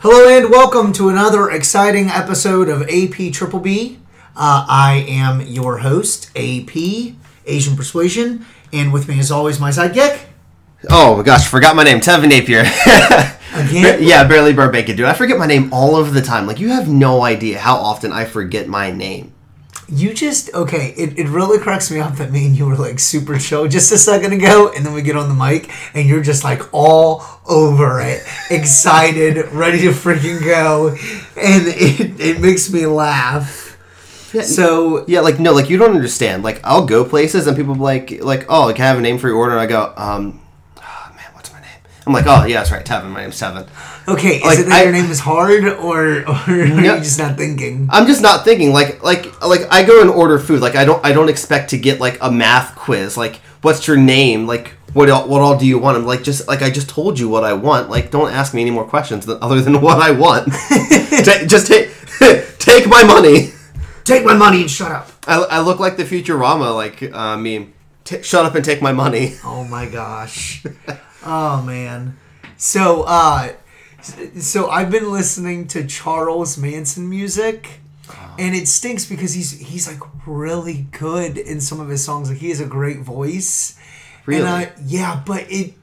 Hello and welcome to another exciting episode of AP Triple B. Uh, I am your host, AP Asian Persuasion, and with me, as always, my sidekick. Oh my gosh, forgot my name. Tevin Napier. Again? yeah, barely Barbacon, dude. I forget my name all of the time. Like, you have no idea how often I forget my name. You just okay. It, it really cracks me up that me and you were like super chill just a second ago, and then we get on the mic, and you're just like all over it, excited, ready to freaking go, and it, it makes me laugh. So Yeah, like, no, like, you don't understand. Like, I'll go places and people be like, like, oh, can I have a name for your order? And I go, um, oh, man, what's my name? I'm like, oh, yeah, that's right, Tevin. My name's Tevin. okay, is Like, it that I- your name is hard, or, or are you just not thinking? I'm just not thinking like like like I go and order food like I don't I don't expect to get like a math quiz like what's your name like what all, what all do you want I'm like just like I just told you what I want like don't ask me any more questions than, other than what I want Ta- just take take my money Take my money and shut up. I, I look like the Futurama like uh, meme T- shut up and take my money Oh my gosh. Oh man. So uh so I've been listening to Charles Manson music and it stinks because he's he's like really good in some of his songs. Like he has a great voice. Really? And I, yeah, but it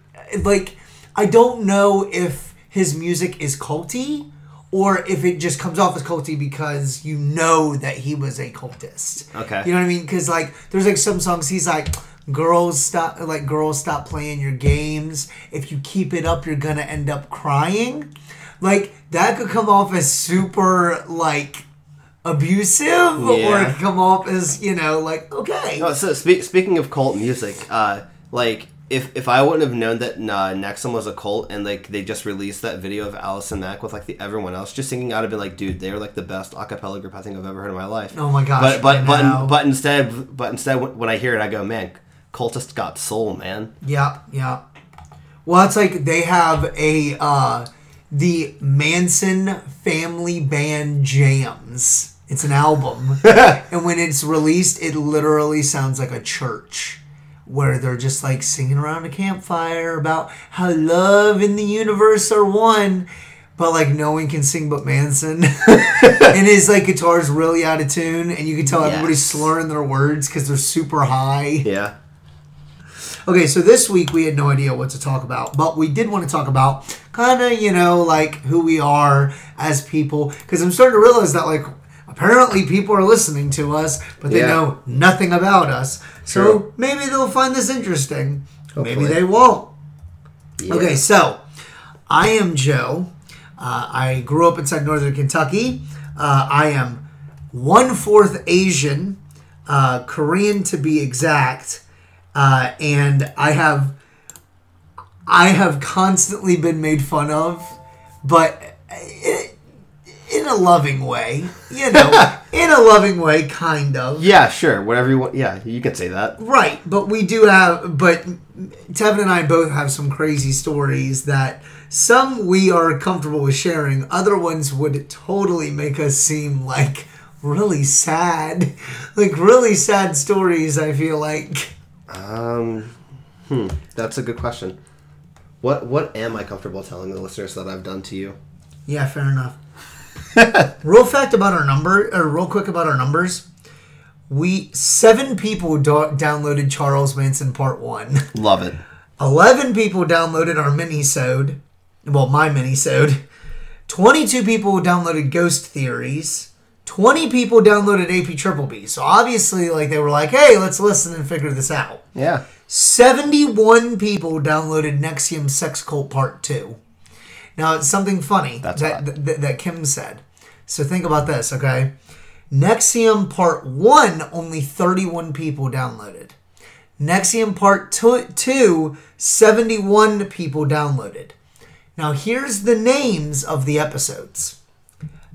like I don't know if his music is culty or if it just comes off as culty because you know that he was a cultist. Okay. You know what I mean? Because like there's like some songs he's like girls stop like girls stop playing your games. If you keep it up, you're gonna end up crying. Like that could come off as super like abusive or it Yeah. could come off as you know like okay Oh, so spe- speaking of cult music, uh, like if if I wouldn't have known that uh, NXIVM was a cult and like they just released that video of Allison Mack with like the everyone else just singing, I'd have been like, dude, they're like the best a cappella group I think I've ever heard in my life. Oh my gosh, But but but but instead but instead when I hear it, I go, man, cultist got soul, man. Yeah, yeah. Well, it's like they have a uh the Manson Family Band Jams. It's an album. and when it's released, it literally sounds like a church where they're just like singing around a campfire about how love and the universe are one. But like no one can sing but Manson, and his like guitar's really out of tune, and you can tell everybody's slurring their words because they're super high. Yeah. Okay, so this week we had no idea what to talk about, but we did want to talk about kind of, you know, like who we are as people. Because I'm starting to realize that, like, apparently people are listening to us, but they Yeah. know nothing about us. So True. maybe they'll find this interesting. Maybe they won't. Yeah. Okay, so I am Joe. Uh, I grew up inside northern Kentucky. Uh, I am one fourth Asian, uh, Korean to be exact, uh, and I have I have constantly been made fun of, but in a loving way, you know, in a loving way, kind of. Yeah, sure. Whatever you want. Yeah, you can say that. Right, but we do have, but Tevin and I both have some crazy stories that some we are comfortable with sharing. Other ones would totally make us seem like really sad, like really sad stories. I feel like. Um, hmm, that's a good question. What what am I comfortable telling the listeners that I've done to you? Yeah, fair enough. real fact about our number, or real quick about our numbers. We seven people do- downloaded Charles Manson Part One. Love it. 11 people downloaded our mini-sode. Well, my mini-sode. 22 people downloaded Ghost Theories. 20 people downloaded AP Triple B. So obviously, like, they were like, hey, let's listen and figure this out. Yeah. 71 people downloaded NXIVM Sex Cult Part 2. Now, it's something funny That's that, hot. that, that Kim said. So think about this, okay? NXIVM Part 1, only 31 people downloaded. NXIVM Part 2, 2 71 people downloaded. Now, here's the names of the episodes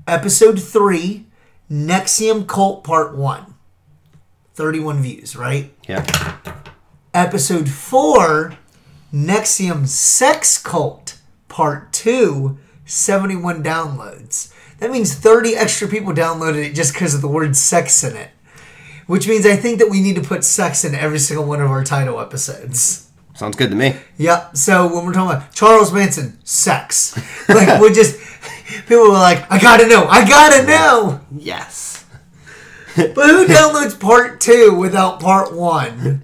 Episode 3, NXIVM Cult Part 1. 31 views, right? Yeah. Episode 4, NXIVM Sex Cult Part 2, 71 downloads. That means 30 extra people downloaded it just because of the word sex in it. Which means I think that we need to put sex in every single one of our title episodes. Sounds good to me. Yep. So when we're talking about Charles Manson, sex. Like, we're just, people were like, I gotta know, I gotta know. Yes. But who downloads part two without part one?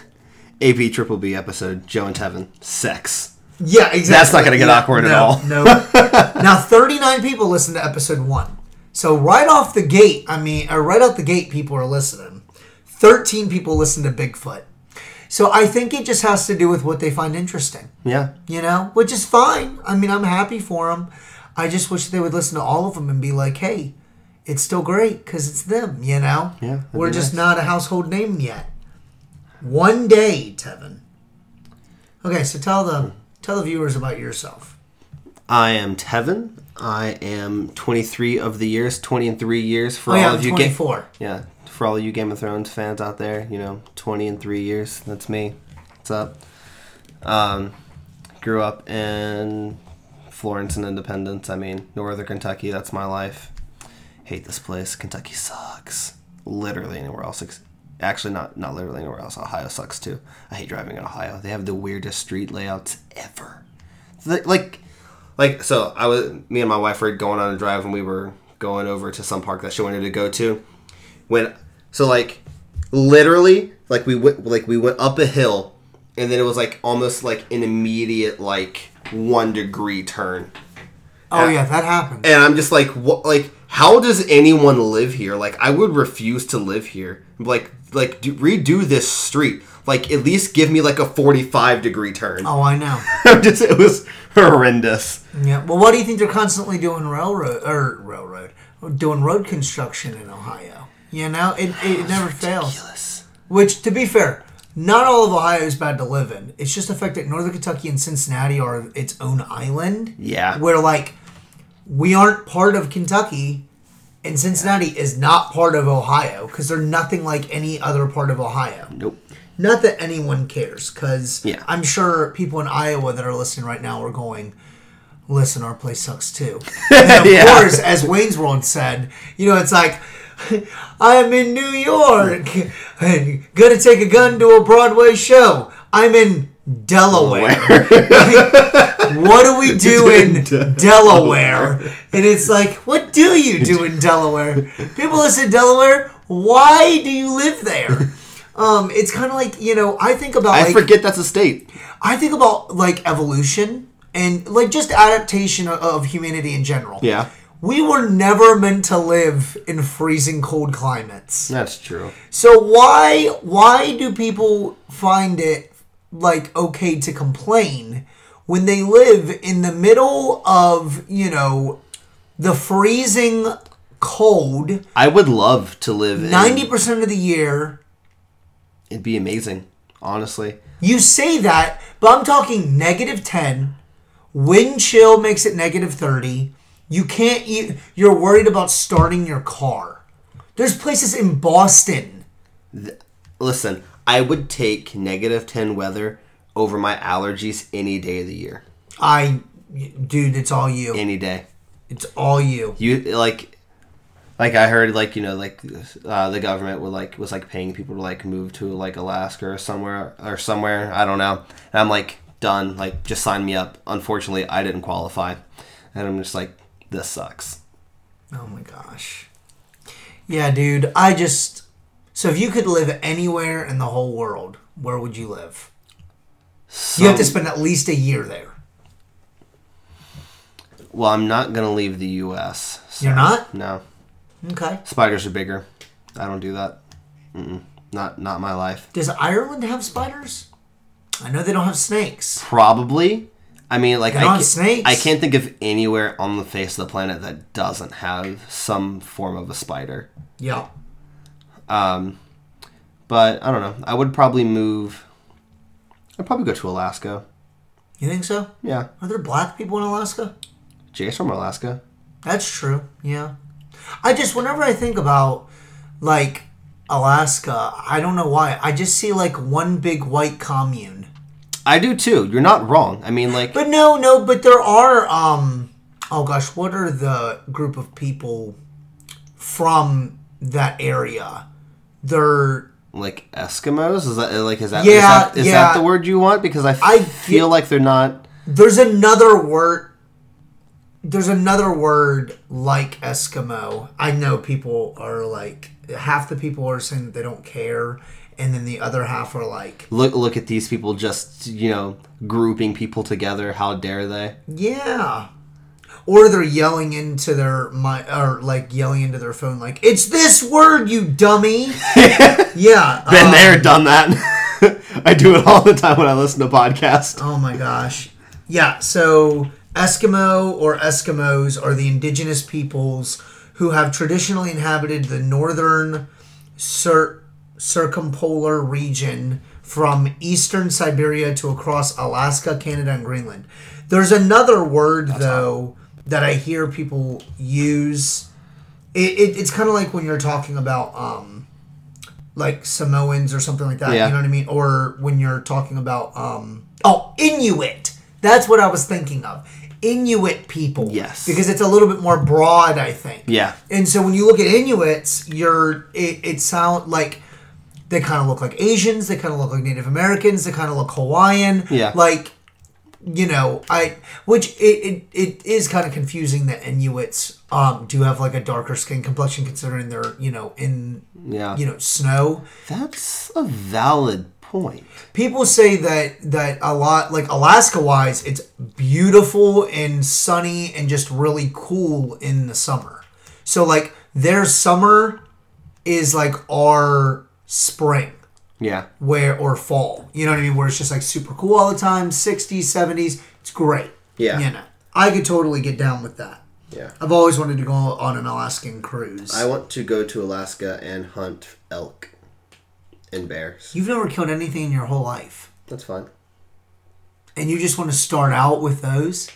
AP Triple B episode, Joe and Tevin, sex. Yeah, exactly. That's not gonna get Yeah, awkward at all. No. now, 39 people listened to episode one. So right off the gate, I mean, or right out the gate, people are listening. 13 people listen to Bigfoot. So I think it just has to do with what they find interesting, Yeah. you know, which is fine. I mean, I'm happy for them. I just wish they would listen to all of them and be like, hey, it's still great because it's them, you know? Yeah, We're just nice. not a household name yet. One day, Tevin. Okay, so tell the tell the viewers about yourself. I am Tevin. I am 23 of the years, 20 and 3 years for Oh, yeah, all I'm of you. 24. yeah, for all of you Game of Thrones fans out there, you know, 20 and 3 years. That's me. What's up? Um, grew up in Florence and Independence. I mean, Northern Kentucky. That's my life. Hate this place. Kentucky sucks. Literally anywhere else. Actually, not not literally anywhere else. Ohio sucks too. I hate driving in Ohio. They have the weirdest street layouts ever. Like- Like, so. I was me and my wife were going on a drive and we were going over to some park that she wanted to go to. When so like literally like we went like we went up a hill and then it was like almost like an immediate like one degree turn Oh yeah, that happened. and I'm just like, what? Like, how does anyone live here? Like, I would refuse to live here. Like, like do, redo this street. Like, at least give me like a 45 degree turn. Oh, I know. just it was horrendous. Yeah. Well, what do you think they're constantly doing railroad or railroad doing road construction in Ohio? You know, it it never fails. Which, to be fair, not all of Ohio is bad to live in. It's just the fact that Northern Kentucky and Cincinnati are its own island. Yeah. Where like we aren't part of Kentucky, and Cincinnati is not part of Ohio because they're nothing like any other part of Ohio. Nope. Not that anyone cares, because Yeah. I'm sure people in Iowa that are listening right now are going, listen, our place sucks too. And of Yeah. course, as Wayne's World said, you know, it's like, I'm in New York and gonna take a gun to a Broadway show. I'm in Delaware. what do we do in Delaware? And it's like, what do you do in Delaware? People listen to Delaware. Why do you live there? Um, it's kind of like you know. I think about I like, forget that's a state. I think about like evolution and like just adaptation of, of humanity in general. Yeah. We were never meant to live in freezing cold climates. That's true. So why why do people find it like okay to complain when they live in the middle of, you know, the freezing cold I would love to live in. 90% of the year? It'd be amazing, honestly. You say that, but I'm talking negative 10. Wind chill makes it negative 30. You can't eat. You're worried about starting your car. There's places in Boston. Listen, I would take negative 10 weather over my allergies any day of the year. I, dude, it's all you. Any day. It's all you. you like like i heard like you know like uh, the government would like was like paying people to like move to like alaska or somewhere or somewhere i don't know and i'm like done like just sign me up unfortunately i didn't qualify and i'm just like this sucks Oh my gosh. Yeah, dude. I just. So if you could live anywhere in the whole world, where would you live? you have to spend at least a year there. well i'm not gonna leave the us so- You're not? no Okay. spiders are bigger i don't do that Mm-mm. not not my life Does Ireland have spiders? I know they don't have snakes. probably I mean, like I can't, snakes. I can't think of anywhere on the face of the planet that doesn't have some form of a spider. Yeah. Um, but I don't know. I would probably move. I'd probably go to Alaska. You think so? Yeah, Are there black people in Alaska? Jay's from Alaska. That's true. Yeah. I just whenever I think about like Alaska, I don't know why. I just see like one big white commune. I do too. You're not wrong. I mean, like, But no, no, but there are um oh gosh, what are the group of people from that area? They're like Eskimos. Is that like is that Yeah, is that, is yeah. that the word you want? Because I I feel like they're not. there's another word there's another word like Eskimo. I know people are like half the people are saying that they don't care and then the other half are like Look look at these people just you know grouping people together. How dare they? Yeah. Or they're yelling into their my or like yelling into their phone like it's this word you dummy. yeah. Been um, there, done that. I do it all the time when I listen to podcasts. Oh my gosh. Yeah, so Eskimo or Eskimos are the indigenous peoples who have traditionally inhabited the northern cir- circumpolar region from eastern Siberia to across Alaska, Canada, and Greenland. There's another word, though, that I hear people use. It, it, it's kind of like when you're talking about um, like Samoans or something like that. Yeah. You know what I mean? Or when you're talking about um, oh Inuit. That's what I was thinking of. Inuit people. Yes. Because it's a little bit more broad, I think. Yeah. And so when you look at Inuits, you're it, it sound like they kind of look like Asians. They kind of look like Native Americans. They kind of look Hawaiian. Yeah. Like you know, I which it, it, it is kind of confusing that Inuits um do have like a darker skin complexion considering they're you know in Yeah. you know snow. That's a valid point. People say that that a lot like Alaska wise, it's beautiful and sunny and just really cool in the summer. So like their summer is like our spring Yeah. where or fall. You know what I mean? Where it's just like super cool all the time, 60s, 70s. It's great. Yeah. You know. I could totally get down with that. Yeah. I've always wanted to go on an Alaskan cruise. I want to go to Alaska and hunt elk and bears. You've never killed anything in your whole life. That's fine. And you just want to start out with those?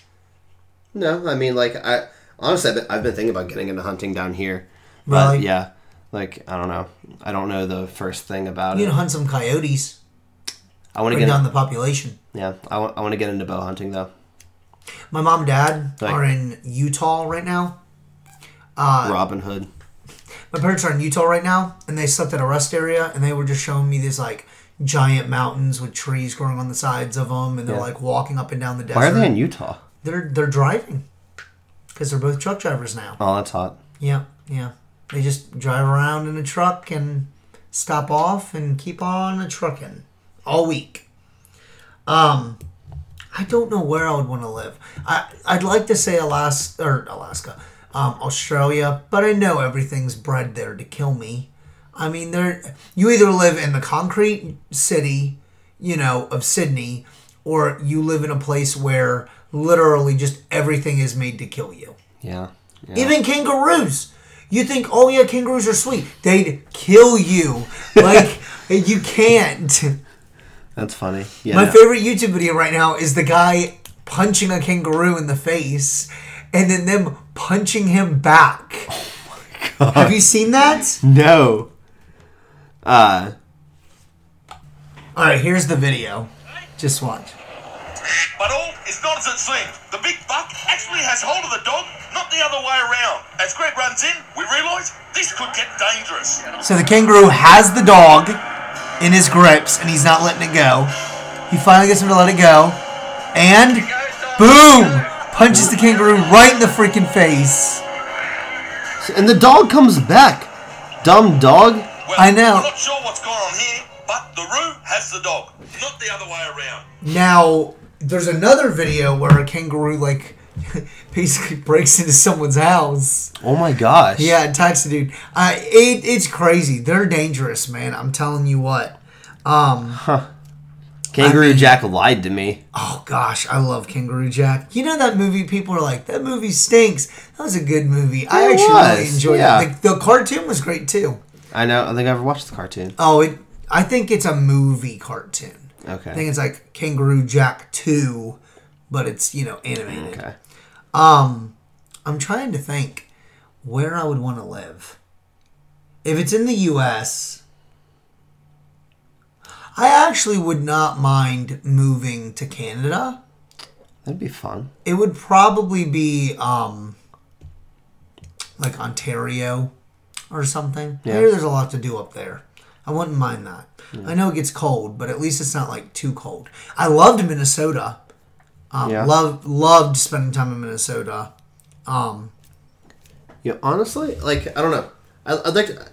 No, I mean, like, I honestly, I've been, I've been thinking about getting into hunting down here. But Really? yeah, like, I don't know. I don't know the first thing about You it. to hunt some coyotes. I want to get down the population. yeah. I want I want to get into bow hunting though. My mom and dad Like- are in Utah right now. Uh, Robin Hood. My parents are in Utah right now, and they slept at a rest area, and they were just showing me these like giant mountains with trees growing on the sides of them, and they're Yeah. like walking up and down the desert. Why are they in Utah? They're they're driving because they're both truck drivers now. Oh, that's hot. Yeah, yeah. They just drive around in a truck and stop off and keep on a trucking all week. Um, I don't know where I would want to live. I I'd like to say Alaska or Alaska, um, Australia, but I know everything's bred there to kill me. I mean, there you either live in the concrete city, you know, of Sydney, or you live in a place where literally just everything is made to kill you. Yeah. yeah. Even kangaroos. You think, oh yeah, kangaroos are sweet. They'd kill you. Like you can't. That's funny. Yeah. My favorite YouTube video right now is the guy punching a kangaroo in the face and then them punching him back. Have you seen that? No. Uh. All right, here's the video. Just watch. But all is not as it seems. The big buck actually has hold of the dog, not the other way around. As Greg runs in, we realise this could get dangerous. So the kangaroo has the dog in his grips and he's not letting it go. He finally gets him to let it go. And boom! Punches the kangaroo right in the freaking face. And the dog comes back. Dumb dog. Well, I know. We're not sure what's going on here, but the Roo has the dog, not the other way around. Now, there's another video where a kangaroo like basically breaks into someone's house. Oh my gosh. Yeah, attacks the dude. Uh, it, it's crazy. They're dangerous, man. I'm telling you what. Um, Kangaroo I mean- Jack lied to me. Oh gosh, I love Kangaroo Jack. You know that movie? People are like, that movie stinks. That was a good movie. I It actually really enjoyed yeah. it. The, the cartoon was great too. I know. I think I ever watched the cartoon. Oh, it. I think it's a movie cartoon. Okay. I think it's like Kangaroo Jack Two, but it's you know animated. Okay. Um, I'm trying to think where I would want to live. If it's in the U.S., I actually would not mind moving to Canada. That'd be fun. It would probably be um, like Ontario or something. Yeah. Maybe there's a lot to do up there. I wouldn't mind that. I know it gets cold, but at least it's not like too cold. I loved Minnesota. Um, Yeah. Loved loved spending time in Minnesota. Um, Yeah, honestly, like I don't know. I, I'd like to,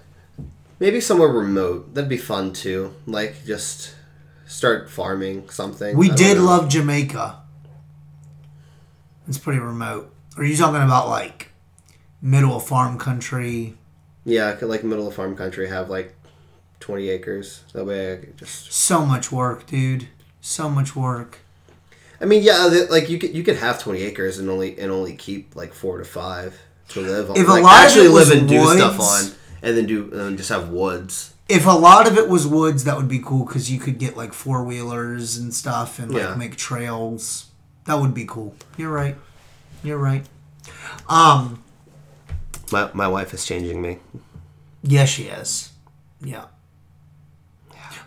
maybe somewhere remote. That'd be fun too. Like just start farming something. we did know. love Jamaica. It's pretty remote. Are you talking about like middle of farm country? Yeah, like middle of farm country have like twenty acres. That way, I could just. So much work, dude. So much work. I mean, yeah, like you could you could have twenty acres and only and only keep like four to five to live on. If a like, lot of actually it was live and do stuff on, and then do and just have woods. If a lot of it was woods, that would be cool because you could get like four wheelers and stuff and like Yeah. make trails. That would be cool. You're right. You're right. Um, My my wife is changing me. yes, she is. Yeah.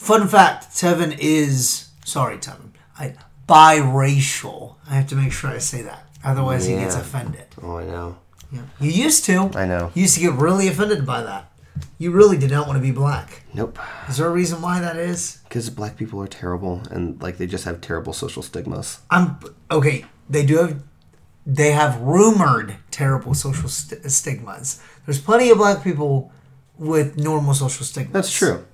Fun fact: Tevin is sorry, Tevin. I biracial. I have to make sure I say that, otherwise he gets offended. Oh, I know. Yeah. You used to. I know. You used to get really offended by that. You really did not want to be black. Nope. Is there a reason why that is? Because black people are terrible and like they just have terrible social stigmas. I'm okay. They do have, they have rumored terrible social st- stigmas. There's plenty of black people with normal social stigmas. That's true.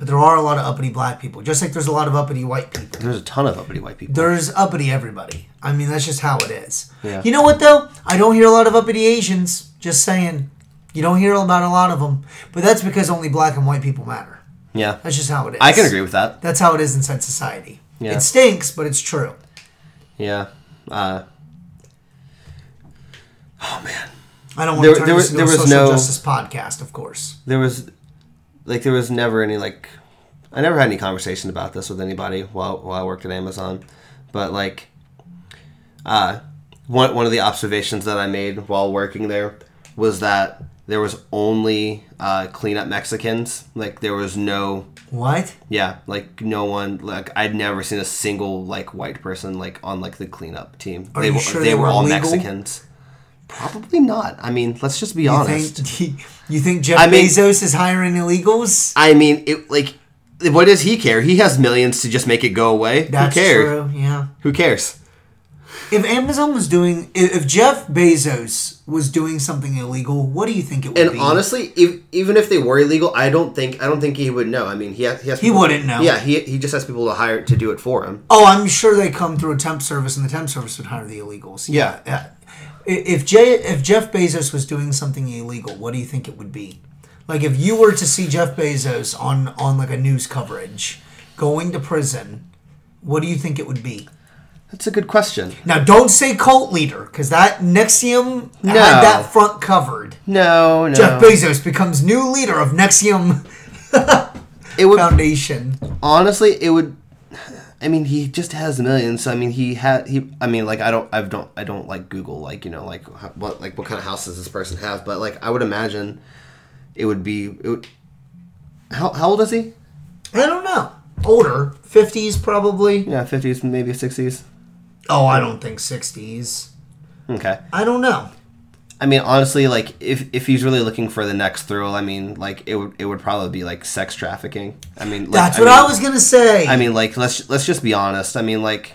But there are a lot of uppity black people, just like there's a lot of uppity white people. There's a ton of uppity white people. There's uppity everybody. I mean, that's just how it is. Yeah. You know what though? I don't hear a lot of uppity Asians. Just saying. You don't hear about a lot of them, but that's because only black and white people matter. yeah, That's just how it is. I can agree with that. That's how it is inside society. Yeah. It stinks, but it's true. Yeah. Uh, oh man, I don't want There- to turn there this was- into there a social no- justice podcast, of course. there was like there was never any like I never had any conversation about this with anybody while while I worked at Amazon, but like uh one one of the observations that I made while working there was that there was only uh, cleanup Mexicans. Like there was no What? Yeah, like no one like I'd never seen a single like white person like on like the cleanup team. Are they you were sure they, they were were all legal? Mexicans. Probably not. I mean, let's just be You honest. think you think Jeff I mean- Bezos is hiring illegals? I mean, it like what does he care? He has millions to just make it go away. That's Who cares? true. Yeah. Who cares? If Amazon was doing, if Jeff Bezos was doing something illegal, what do you think it would And be? And honestly, if, even if they were illegal, I don't think I don't think he would know. I mean, he has, he has He people- wouldn't know. Yeah, he, he just has people to hire to do it for him. oh, I'm sure they come through a temp service, and the temp service would hire the illegals. Yeah. yeah. If Jay, if Jeff Bezos was doing something illegal, what do you think it would be? Like if you were to see Jeff Bezos on on like a news coverage going to prison, what do you think it would be? That's a good question. Now, don't say cult leader, because that NXIVM No. had that front covered. No, no. Jeff Bezos becomes new leader of NXIVM it would Foundation. honestly, it would. I mean, he just has millions. So I mean, he had he. I mean, like I don't, I don't, I don't like Google, like you know, like what, like what kind of house does this person have? But like, I would imagine it would be. It would, how how old is he? I don't know. Older, fifties probably. Yeah, fifties, maybe sixties. Oh, I don't think sixties. Okay. I don't know. I mean, honestly, like if if he's really looking for the next thrill, I mean, like it would it would probably be like sex trafficking. I mean, like, That's I what mean, I was gonna say. I mean, like let's let's just be honest. I mean, like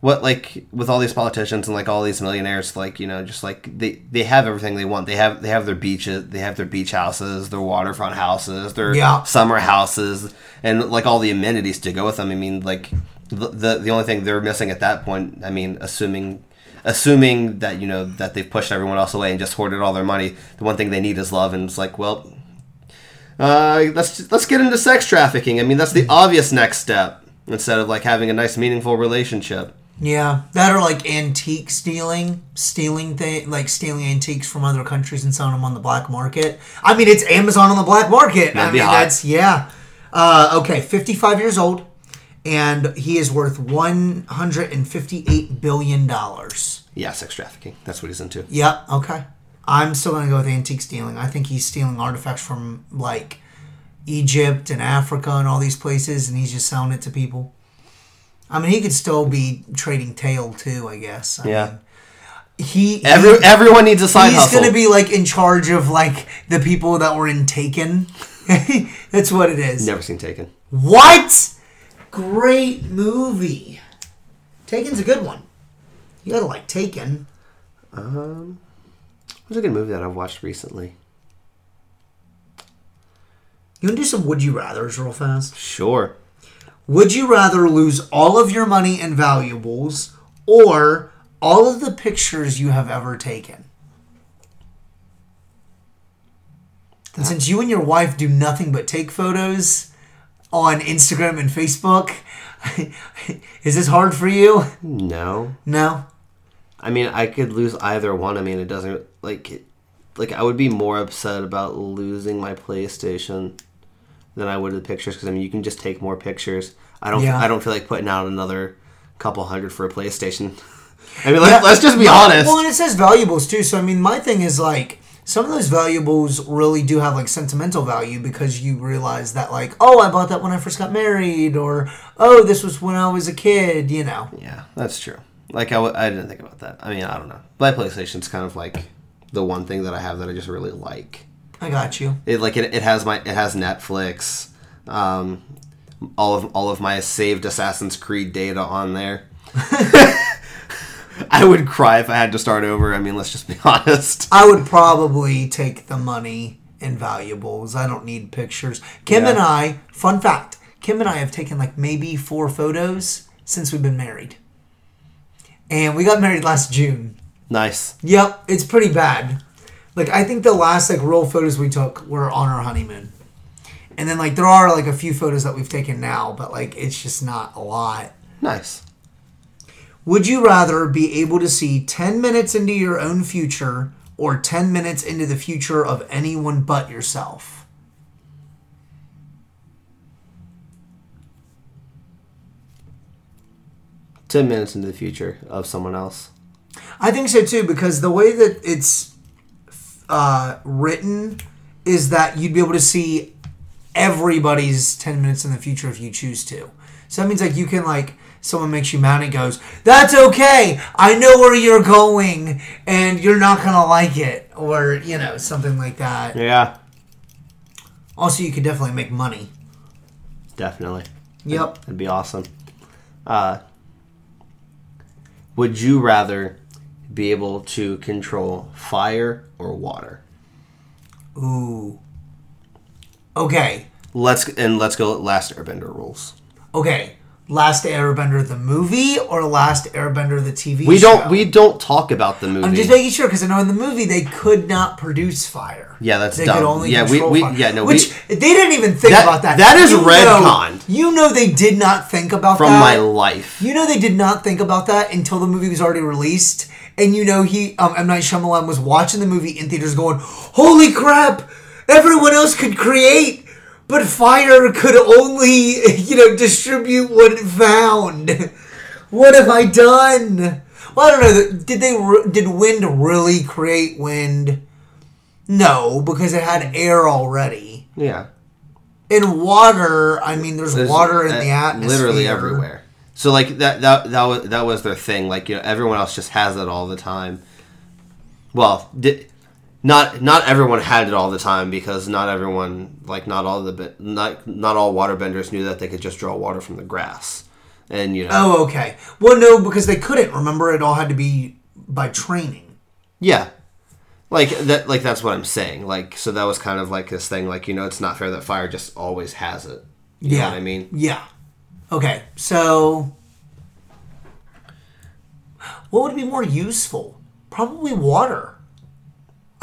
what like with all these politicians and like all these millionaires, like you know, just like they they have everything they want. They have they have their beaches, they have their beach houses, their waterfront houses, their Yeah. summer houses, and like all the amenities to go with them. I mean, like the the, the only thing they're missing at that point, I mean, assuming. Assuming that you know that they've pushed everyone else away and just hoarded all their money, the one thing they need is love, and it's like, well, Uh, let's let's get into sex trafficking. I mean, that's the obvious next step instead of like having a nice, meaningful relationship. Yeah, that or like antique stealing, stealing thing, like stealing antiques from other countries and selling them on the black market. I mean, it's Amazon on the black market. I That'd be mean, hot. that's yeah. Uh, okay, fifty-five years old, and he is worth one hundred and fifty-eight billion dollars. Yeah, sex trafficking. That's what he's into. Yep. Okay. I'm still gonna go with antique stealing. I think he's stealing artifacts from like Egypt and Africa and all these places, and he's just selling it to people. I mean, he could still be trading tail too. I guess. I Yeah. mean, he, he- everyone needs a side he's hustle. gonna be like in charge of like the people that were in Taken. That's what it is. Never seen Taken. What? Great movie. Taken's a good one. You gotta like Taken. Um, what's a good movie that I've watched recently? You wanna do some would you rather's real fast? Sure. Would you rather lose all of your money and valuables or all of the pictures you have ever taken? And since you and your wife do nothing but take photos on Instagram and Facebook, is this hard for you? No. No? I mean, I could lose either one. I mean, it doesn't like it- like I would be more upset about losing my PlayStation than I would the pictures because I mean, you can just take more pictures. I don't. Yeah. I don't feel like putting out another couple hundred for a PlayStation. I mean, let, let's just be honest. Well, and it says valuables too. So I mean, my thing is like some of those valuables really do have like sentimental value because you realize that like, oh, I bought that when I first got married, or oh, this was when I was a kid. You know. Yeah, that's true. Like I, w- I didn't think about that. I mean, I don't know. My PlayStation's kind of like the one thing that I have that I just really like. I got you. It like it, it has my it has Netflix, um, all of all of my saved Assassin's Creed data on there. I would cry if I had to start over. I mean, let's just be honest. I would probably take the money and valuables. I don't need pictures. Kim Yeah. and I, fun fact, Kim and I have taken like maybe four photos since we've been married. And we got married last June. Nice. Yep, it's pretty bad. Like I think the last like real photos we took were on our honeymoon. And then like there are like a few photos that we've taken now, but like it's just not a lot. Nice. Would you rather be able to see 10 minutes into your own future or 10 minutes into the future of anyone but yourself? Ten minutes into the future of someone else. I think so too because the way that it's uh, written is that you'd be able to see everybody's 10 minutes in the future if you choose to. So that means like you can like someone makes you mad and goes, "That's okay. I know where you're going and you're not going to like it." Or, you know, something like that. Yeah, Also, you could definitely make money. definitely. Yep. That'd be awesome. Uh, would you rather be able to control fire or water? Ooh. Okay. Let's and let's go last Airbender rules. Okay. Last Airbender the movie or Last Airbender the TV We show? don't we don't talk about the movie. I'm just making sure because I know in the movie they could not produce fire. Yeah, that's they dumb. could only Yeah, we- we- fire. yeah, no, which we- they didn't even think That- about that. that is You know- You know they did not think about from that my life. You know they did not think about that until the movie was already released, and you know he um, M Night Shyamalan was watching the movie in theaters, going, "Holy crap! Everyone else could create." But fire could only, you know, distribute what it found. What have I done? Well, I don't know. Did they? Did wind really create wind? No, because it had air already. yeah, In water, I mean, there's, There's, water in the atmosphere. literally everywhere. So like that that that was that was their thing. Like you know, everyone else just has it all the time. Well, di- not not everyone had it all the time because not everyone like not all the not not all waterbenders knew that they could just draw water from the grass, and you know Oh, okay. Well, no, because they couldn't. Remember, it all had to be by training. yeah. Like that, like that's what I'm saying. Like, so that was kind of like this thing. Like, you know, it's not fair that fire just always has it. You know what I mean? Yeah. Okay, so what would be more useful? Probably water.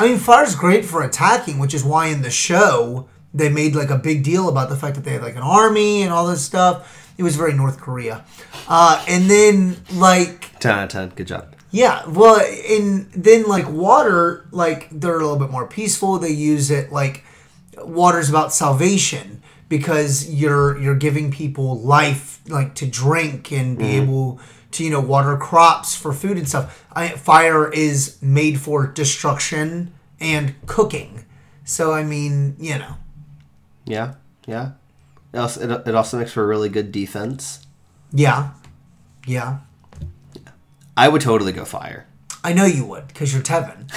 I mean, fire's great for attacking, which is why in the show they made like a big deal about the fact that they had like an army and all this stuff. It was very North Korea. Uh, and then like 10 out of 10. Good job. yeah, well, in then like water, like they're a little bit more peaceful. They use it like water's about salvation because you're you're giving people life, like to drink and be able to you know water crops for food and stuff. I, fire is made for destruction and cooking. So I mean, you know, Yeah. Yeah. It also, it, it also makes for a really good defense. yeah, yeah. I would totally go fire. I know you would, because you're Tevin.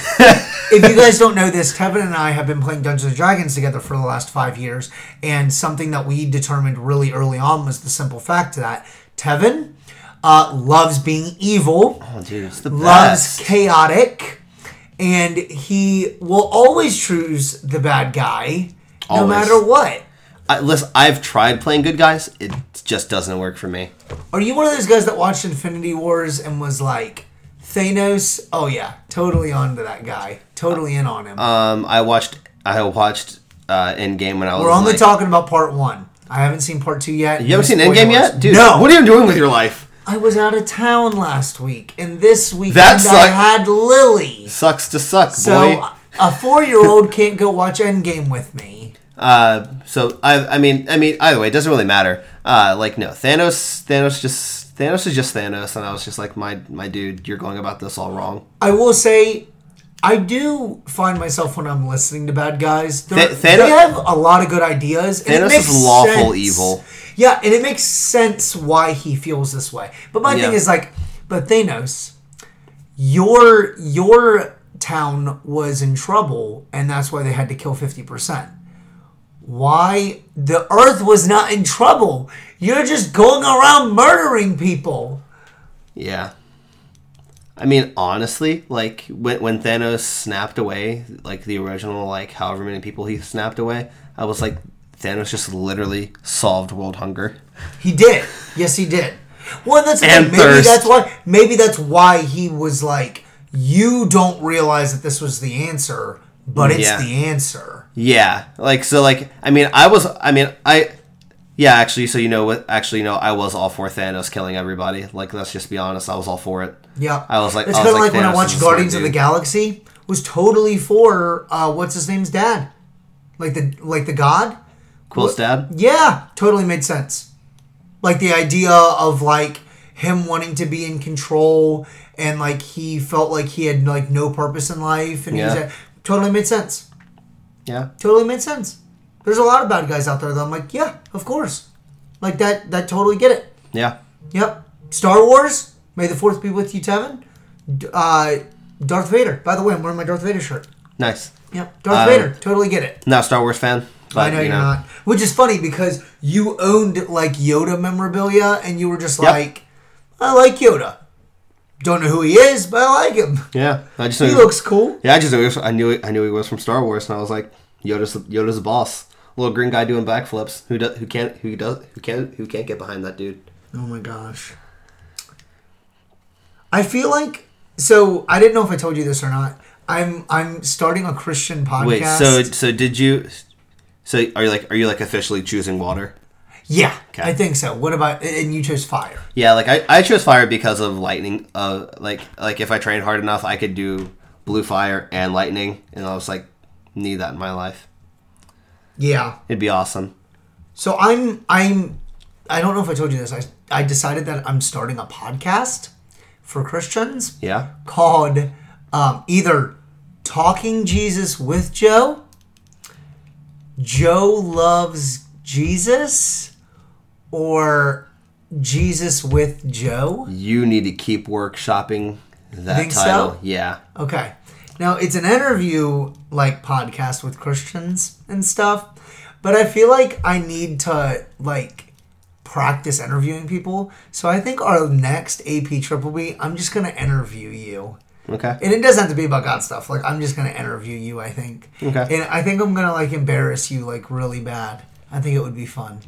if you guys don't know this, Tevin and I have been playing Dungeons and Dragons together for the last five years, and something that we determined really early on was the simple fact that Tevin uh, loves being evil, Oh, dude, it's the loves best. chaotic, and he will always choose the bad guy, no Always. matter what. I, listen, I've tried playing good guys. It just doesn't work for me. Are you one of those guys that watched Infinity Wars and was like, Thanos? Oh yeah, totally on to that guy, totally in on him. Um, I watched I watched uh, Endgame when I was We're only like, talking about part one. I haven't seen part two yet. You haven't seen Endgame yet, dude? No. What are you doing with your life? I was out of town last week, and this weekend That I had Lily. Sucks to suck, So boy. a four-year-old can't go watch Endgame with me. Uh, so I, I mean, I mean, either way, it doesn't really matter. Uh, like no, Thanos, Thanos just Thanos is just Thanos, and I was just like, my my dude, you're going about this all wrong. I will say, I do find myself when I'm listening to bad guys. Th- they Thanos- have a lot of good ideas. Thanos is lawful sense. evil. Yeah, and it makes sense why he feels this way. But my thing is like, but Thanos, your your town was in trouble, and that's why they had to kill fifty percent. Why the Earth was not in trouble? You're just going around murdering people. Yeah. I mean, honestly, like when when Thanos snapped away, like the original, like however many people he snapped away, I was like, Thanos just literally solved world hunger. He did. Yes, he did. Well, that's And. Maybe thirst. that's why. Maybe that's why he was like, "You don't realize that this was the answer, but it's Yeah. the answer." Yeah, like so, like I mean, I was, I mean, I, yeah, actually, so you know what? Actually, no, I was all for Thanos killing everybody. Like, let's just be honest, I was all for it. Yeah, I was like- it's I kind was of like, like, when I watched is a smart Guardians of the. Galaxy. Was totally for uh, what's his name's dad, like the like the god. Quill's dad. Yeah, totally made sense. Like the idea of like him wanting to be in control and like he felt like he had like no purpose in life and he Yeah. was totally made sense. Yeah, Totally made sense. There's a lot of bad guys out there that I'm like, yeah, of course. Like that that totally get it. yeah, Yep. Star Wars, May the Fourth be with you, Tevin. Uh, Darth Vader. By the way, I'm wearing my Darth Vader shirt. nice. Yep. Darth Um, Vader. Totally get it. Not a Star Wars fan. But, I know you you're not. Which is funny because you owned like Yoda memorabilia and you were just Yep. like, I like Yoda. Don't know who he is, but I like him. Yeah, I just knew He looks cool. Yeah, I just knew he was, I knew I knew he was from Star Wars, and I was like, Yoda's Yoda's the boss. Little green guy doing backflips. Who does? Who can't? Who does? Who can't? Who can't get behind that dude? Oh my gosh. I feel like so I didn't know if I told you this or not. I'm I'm starting a Christian podcast. Wait, so so did you? So are you like are you like officially choosing water? yeah, Okay. I think so. What about and you chose fire? Yeah, like I, I chose fire because of lightning. Uh, like like if I trained hard enough, I could do blue fire and lightning, and I was like, need that in my life. Yeah. It'd be awesome. So I'm I'm I don't know if I told you this. I I decided that I'm starting a podcast for Christians Yeah. called um, either Talking Jesus with Joe, Joe Loves Jesus, or Jesus with Joe. You need to keep workshopping that Think so? title. Yeah. Okay. Now it's an interview like podcast with Christians and stuff, but I feel like I need to like practice interviewing people. So I think our next AP Triple B, I'm just gonna interview you. Okay. And it doesn't have to be about God stuff. Like I'm just gonna interview you, I think. Okay. And I think I'm gonna like embarrass you like really bad. I think it would be fun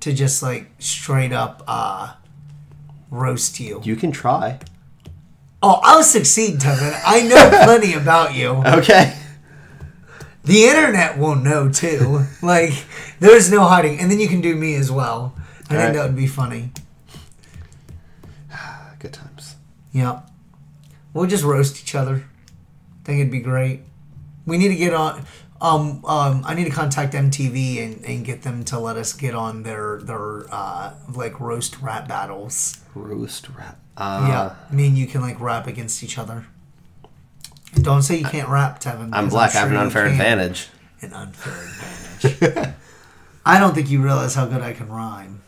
to just like straight up uh roast you. You can try. Oh, I'll succeed, Tevin. I know plenty about you. Okay. The internet won't know too. like there's no hiding, and then you can do me as well. I think Alright. that would be funny. Good times. Yeah, we'll just roast each other. I think it'd be great. We need to get on. Um, um, I need to contact MTV and, and get them to let us get on their their uh, like roast rap battles. Roast rap. Uh, yeah, me and you can like rap against each other. Don't say you can't rap, Tevin. I'm black. I have sure an unfair advantage. An unfair advantage. I don't think you realize how good I can rhyme.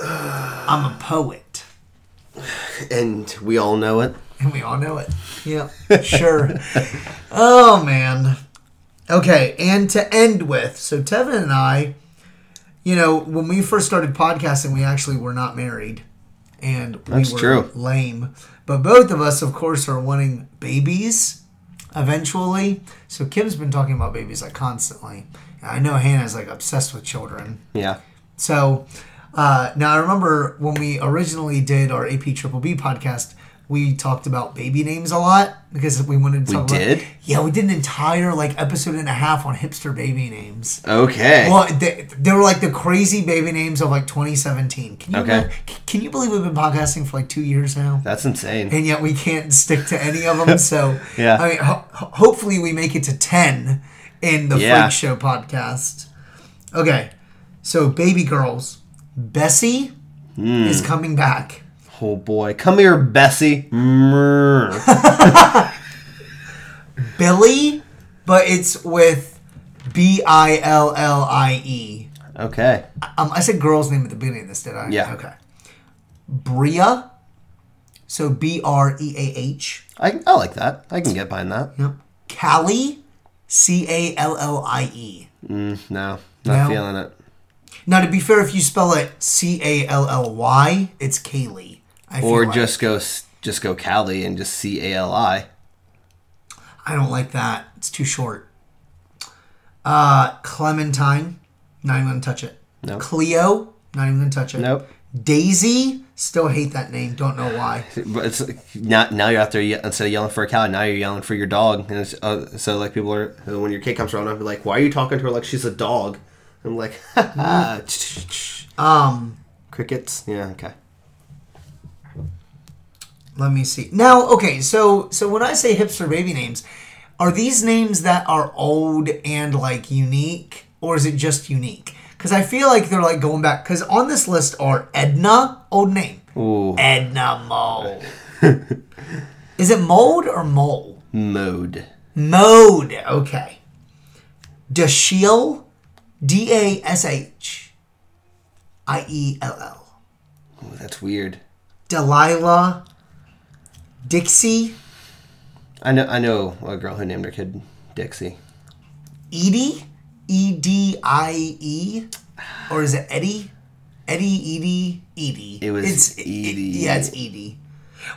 I'm a poet, And we all know it. and we all know it. Yeah, sure. oh man. Okay, and to end with, so Tevin and I, you know, when we first started podcasting, we actually were not married, and we That's were true. lame. But both of us, of course, are wanting babies eventually. So Kim's been talking about babies like constantly. And I know Hannah's like obsessed with children. Yeah. So uh, now I remember when we originally did our AP Triple B podcast, we talked about baby names a lot because we wanted to talk We talk did? Yeah, we did an entire like episode and a half on hipster baby names. Okay. Well, they, they were like the crazy baby names of like 2017. Can you Okay. remember- can you believe we've been podcasting for like two years now? That's insane. and yet we can't stick to any of them. So Yeah. I mean, ho- ho- hopefully we make it to ten in the Yeah. Freak Show podcast. Okay, so baby girls, Bessie Hmm. is coming back. Oh boy. Come here, Bessie. Billy, but it's with B I L L I E. Okay. Um, I said girl's name at the beginning of this, did I? Yeah. Okay. Bria, so B R E A H. I, I like that. I can get behind that. Yep. Callie, C A L L I E. No, not No? feeling it. Now, to be fair, if you spell it C A L L Y, it's Kaylee. I Or like. just go just go Cali and just C A L I. I don't like that. It's too short. Uh, Clementine, not even gonna touch it. Nope. Cleo, not even gonna touch it. Nope. Daisy, still hate that name. Don't know why. But it's now now you're out there instead of yelling for a cow, now you're yelling for your dog. And it's, uh, so like people are when your kid comes around, I'll be like, "Why are you talking to her like she's a dog?" I'm like, Um, crickets. Yeah, okay. Let me see. Now, okay, so so when I say hipster baby names, are these names that are old and like unique, or is it just unique? Because I feel like they're like going back. Because on this list are Edna, old name. Ooh, Edna Mole. is it mold or mole? mode. Mode. Okay. Dashiel, D A S H I E L L. Ooh, that's weird. Delilah, Dixie, I know I know a girl who named her kid Dixie. Edie, E D I E, or is it Eddie? Eddie, Edie, Edie. It was it's, Edie. yeah, it's Edie.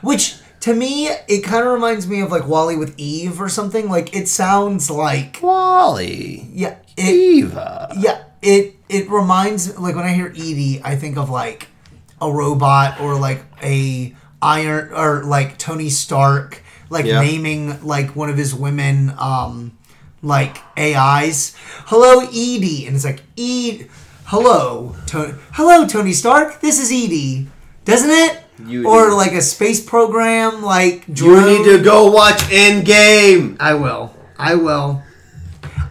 Which to me, it kind of reminds me of like WALL-E with Eve or something. Like it sounds like Wally, yeah, it, Eva. yeah. It it reminds like when I hear Edie, I think of like a robot or like a iron or like Tony Stark, like Yeah. naming like one of his women, um, like AIs. Hello, Edie, and it's like Ed. Hello, Tony. Hello, Tony Stark. This is Edie. Doesn't it? You or like a space program, like You need to go watch Endgame. I will. I will.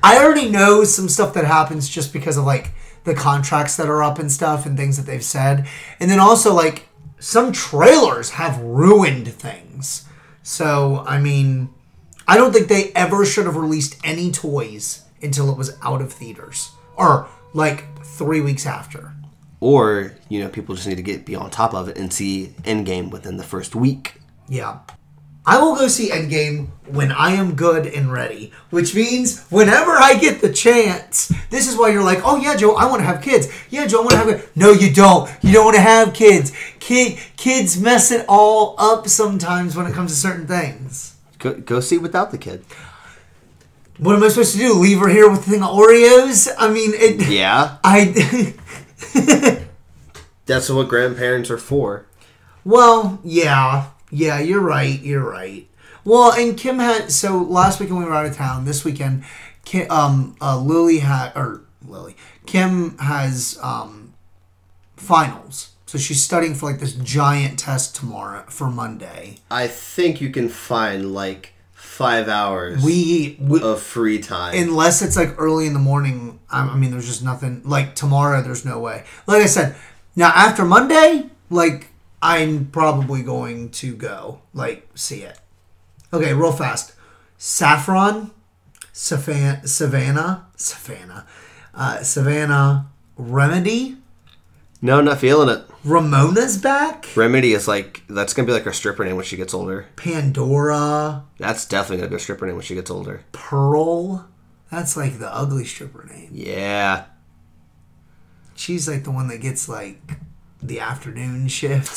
I already know some stuff that happens just because of like the contracts that are up and stuff and things that they've said. And then also like some trailers have ruined things. So, I mean, I don't think they ever should have released any toys until it was out of theaters or like 3 weeks after. Or you know, people just need to get be on top of it and see Endgame within the first week. Yeah. I will go see Endgame when I am good and ready, which means whenever I get the chance. This is why you're like, oh yeah, Joe, I want to have kids. Yeah, Joe, I want to have kids. No, you don't. You don't want to have kids. Kid, kids mess it all up sometimes when it comes to certain things. Go, go see without the kid. What am I supposed to do? Leave her here with the thing of Oreos? I mean, it. Yeah, I. that's what grandparents are for. Well, yeah, yeah, you're right, you're right. Well, and Kim had so last weekend we were out of town. This weekend, Kim, um, uh, Lily had or Lily Kim has um, finals, so she's studying for like this giant test tomorrow for Monday. I think you can find like five hours We, we of free time. unless it's like early in the morning. I, I mean, there's just nothing like tomorrow. There's no way. Like I said, now after Monday, like I'm probably going to go like see it. Okay, real fast. Saffron, Savannah, Savannah, Savannah, uh, Savannah, Remedy, no, not feeling it. Ramona's back, Remedy is like that's gonna be like her stripper name when she gets older. Pandora, That's definitely gonna be a stripper name when she gets older. Pearl. That's like the ugly stripper name. Yeah. She's like the one that gets like the afternoon shift.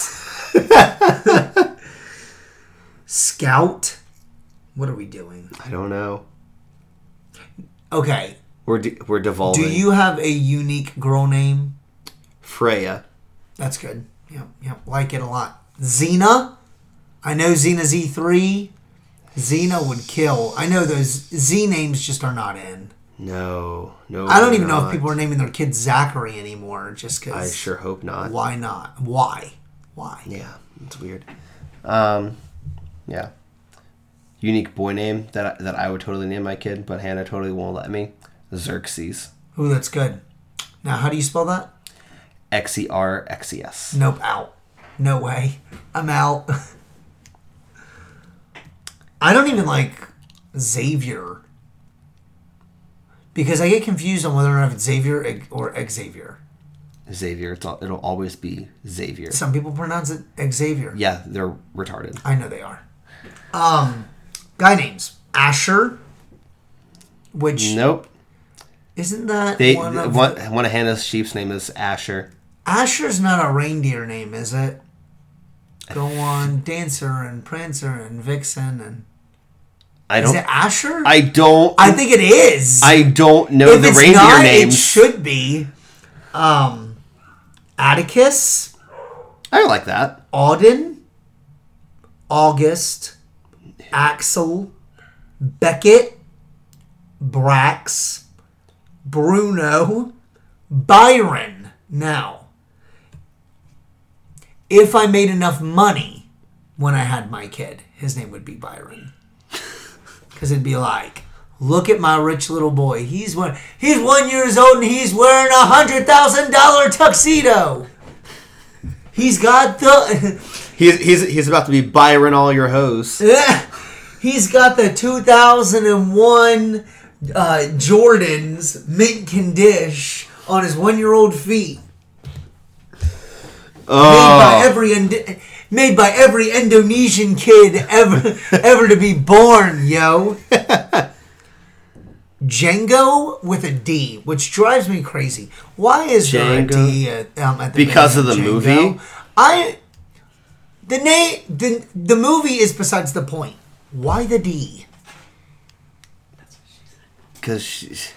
Scout. What are we doing? I don't know. Okay. We're de- we're devolving. Do you have a unique girl name? Freya? That's good. Yep, yep. Like it a lot. Xena. I know Xena Z3. Xena would kill. I know those Z names just are not in. No, no. I don't even know if people are naming their kids Zachary anymore just because. I sure hope not. Why not? Why? Why? Yeah, it's weird. Um, yeah. Unique boy name that I, that I would totally name my kid, but Hannah totally won't let me. Xerxes. Ooh, that's good. Now, how do you spell that? X E R X E S. Nope, out. No way. I'm out. I don't even like Xavier. Because I get confused on whether or not it's Xavier or Xavier. Xavier. It's, al- it'll always be Xavier. Some people pronounce it Xavier. Yeah, they're retarded. I know they are. Um, guy names Asher, which Nope. isn't that They one one of one, of Hannah's sheep's name is Asher. Asher's not a reindeer name, is it? Go on, Dancer and Prancer and Vixen and I is don't. it Asher? I don't. I think it is. I don't know if the it's reindeer not, names. it should be. Um, Atticus, I like that. Auden, August, Axel, Beckett, Brax, Bruno, Byron. Now, if I made enough money when I had my kid, his name would be Byron. Because it'd be like, look at my rich little boy. He's one. He's one years old and he's wearing a hundred thousand dollar tuxedo. He's got the. He's he's he's about to be Byron all your hoes. He's got the 2001 uh, Jordans mint condish on his one-year-old feet. Made by every Ind- made by every Indonesian kid ever ever to be born, yo. Django with a D, which drives me crazy. Why is there a Django? D at, um, at the Because of the Django? movie? I the name the the movie is besides the point. Why the D? Because she's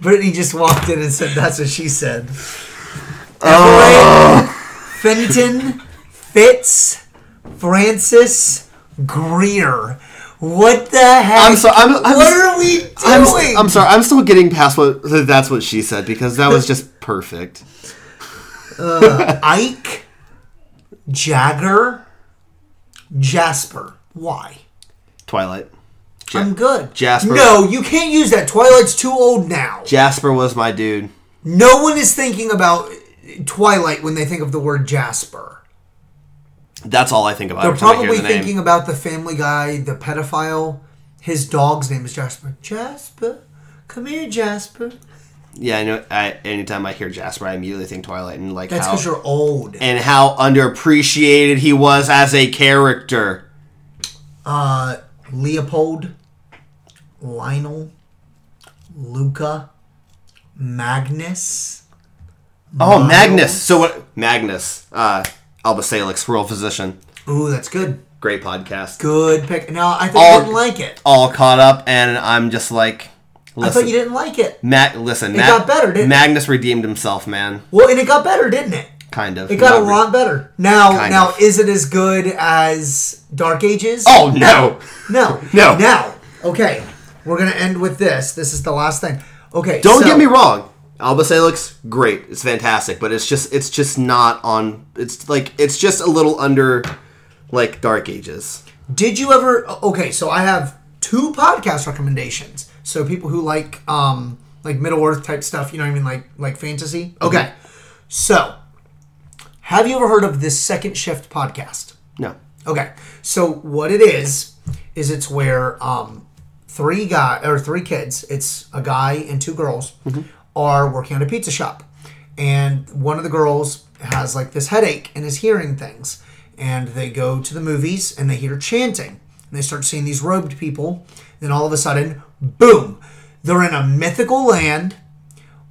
Brittany just walked in and said that's what she said. Oh. Everett, Fenton, Fitz, Francis, Greer. What the heck? I'm sorry. I'm- I'm- what are we doing? I'm, I'm sorry. I'm still getting past what that's what she said because that was just perfect. Uh, Ike, Jagger, Jasper. Why? Twilight. I'm good. Jasper. No, you can't use that. Twilight's too old now. Jasper was my dude. No one is thinking about Twilight when they think of the word Jasper. That's all I think about. They're every time I hear probably the name. thinking about the Family Guy, the pedophile. His dog's name is Jasper. Jasper, come here, Jasper. Yeah, I know. I, anytime I hear Jasper, I immediately think Twilight and like That's because you're old. and how underappreciated he was as a character. Uh, Leopold, Lionel, Luca, Magnus. Oh, Magnus. So what? Magnus. Uh, Alba Salix, Royal Physician. Ooh, that's good. Great podcast. Good pick. No, I thought All- you didn't like it. All caught up, and I'm just like, I listen. thought you didn't like it. Matt, listen, It got better, didn't it? Magnus redeemed himself, man. Well, and it got better, didn't it? kind of. It got a Not re- lot better. Now, Kind now, of. is it as good as Dark Ages? Oh no! no, No. Now, okay, we're gonna end with this. This is the last thing. Okay, Don't so- get me wrong. Alba Salix looks great. It's fantastic, but it's just it's just not on. It's like it's just a little under like Dark Ages. Did you ever? Okay, so I have two podcast recommendations. So people who like um like Middle Earth type stuff, you know what I mean, like like fantasy. Okay, so have you ever heard of this Second Shift podcast? No. Okay, so what it is is it's where um, three guy or three kids, it's a guy and two girls, are working at a pizza shop, and one of the girls has like this headache and is hearing things, and they go to the movies and they hear chanting, and they start seeing these robed people. Then all of a sudden, boom, they're in a mythical land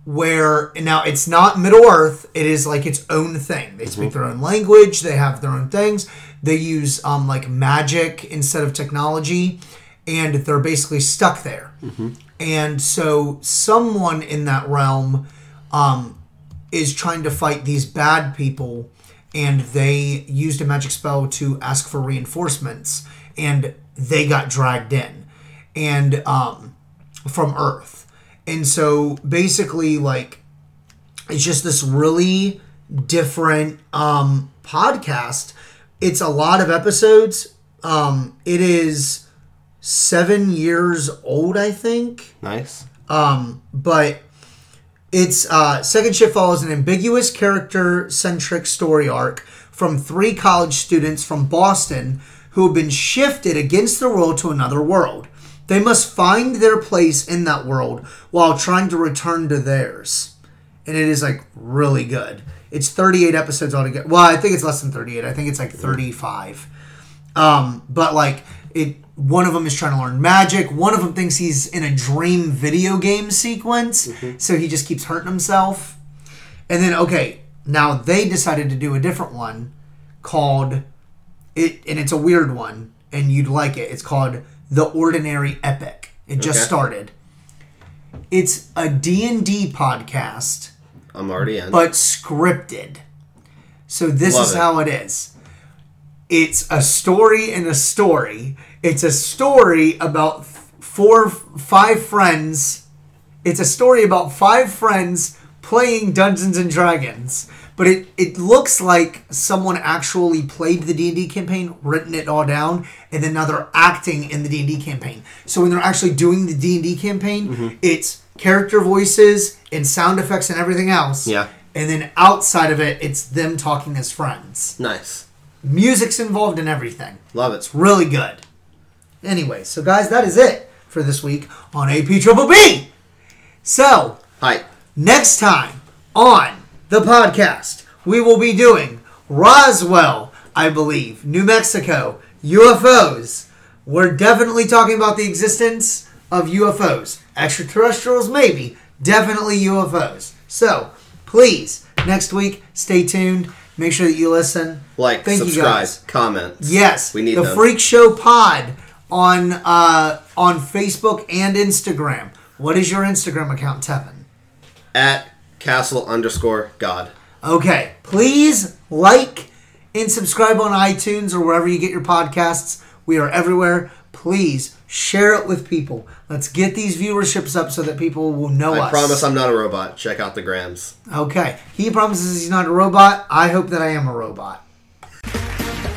where now it's not Middle Earth. It is like its own thing. They speak their own language. They have their own things. They use um, like magic instead of technology, and they're basically stuck there. And so someone in that realm um, is trying to fight these bad people, and they used a magic spell to ask for reinforcements, and they got dragged in, and um, from Earth. And so basically, like, it's just this really different um, podcast. It's a lot of episodes. Um, it is seven years old, I think. Nice. Um, but it's uh, second shift follows an ambiguous character centric story arc from three college students from boston who have been shifted against their will to another world. They must find their place in that world while trying to return to theirs. And it is like really good. It's 38 episodes altogether well i think it's less than 38 i think it's like 35 um, but like it, one of them is trying to learn magic. One of them thinks he's in a dream video game sequence, mm-hmm. so he just keeps hurting himself. And then okay, now they decided to do a different one called it, and it's a weird one, and you'd like it. It's called The Ordinary Epic. It just Okay. started. It's a D&D podcast I'm already in. but scripted. So this Love is it. how it is. It's a story and a story. It's a story about four, five friends. It's a story about five friends playing Dungeons and Dragons. But it, it looks like someone actually played the D&D campaign, written it all down, and then now they're acting in the D&D campaign. So when they're actually doing the D&D campaign, Mm-hmm. it's character voices and sound effects and everything else. Yeah. And then outside of it, it's them talking as friends. nice. Music's involved in everything. Love it. It's really good. Anyway, so guys, that is it for this week on AP Triple B. So, Hi. next time on the podcast, we will be doing Roswell, I believe, New Mexico, UFOs. We're definitely talking about the existence of UFOs. Extraterrestrials, maybe. Definitely UFOs. So, please, next week, stay tuned. Make sure that you listen. Like, Thank you, subscribe, guys. comment. Yes, We need the them. Freak Show Pod on uh, on Facebook and Instagram. What is your Instagram account, Tevin? At castle underscore god. Okay, please like and subscribe on iTunes or wherever you get your podcasts. We are everywhere. Please share it with people. Let's get these viewerships up so that people will know I us. I promise I'm not a robot. Check out the grams. Okay, he promises he's not a robot. I hope that I am a robot.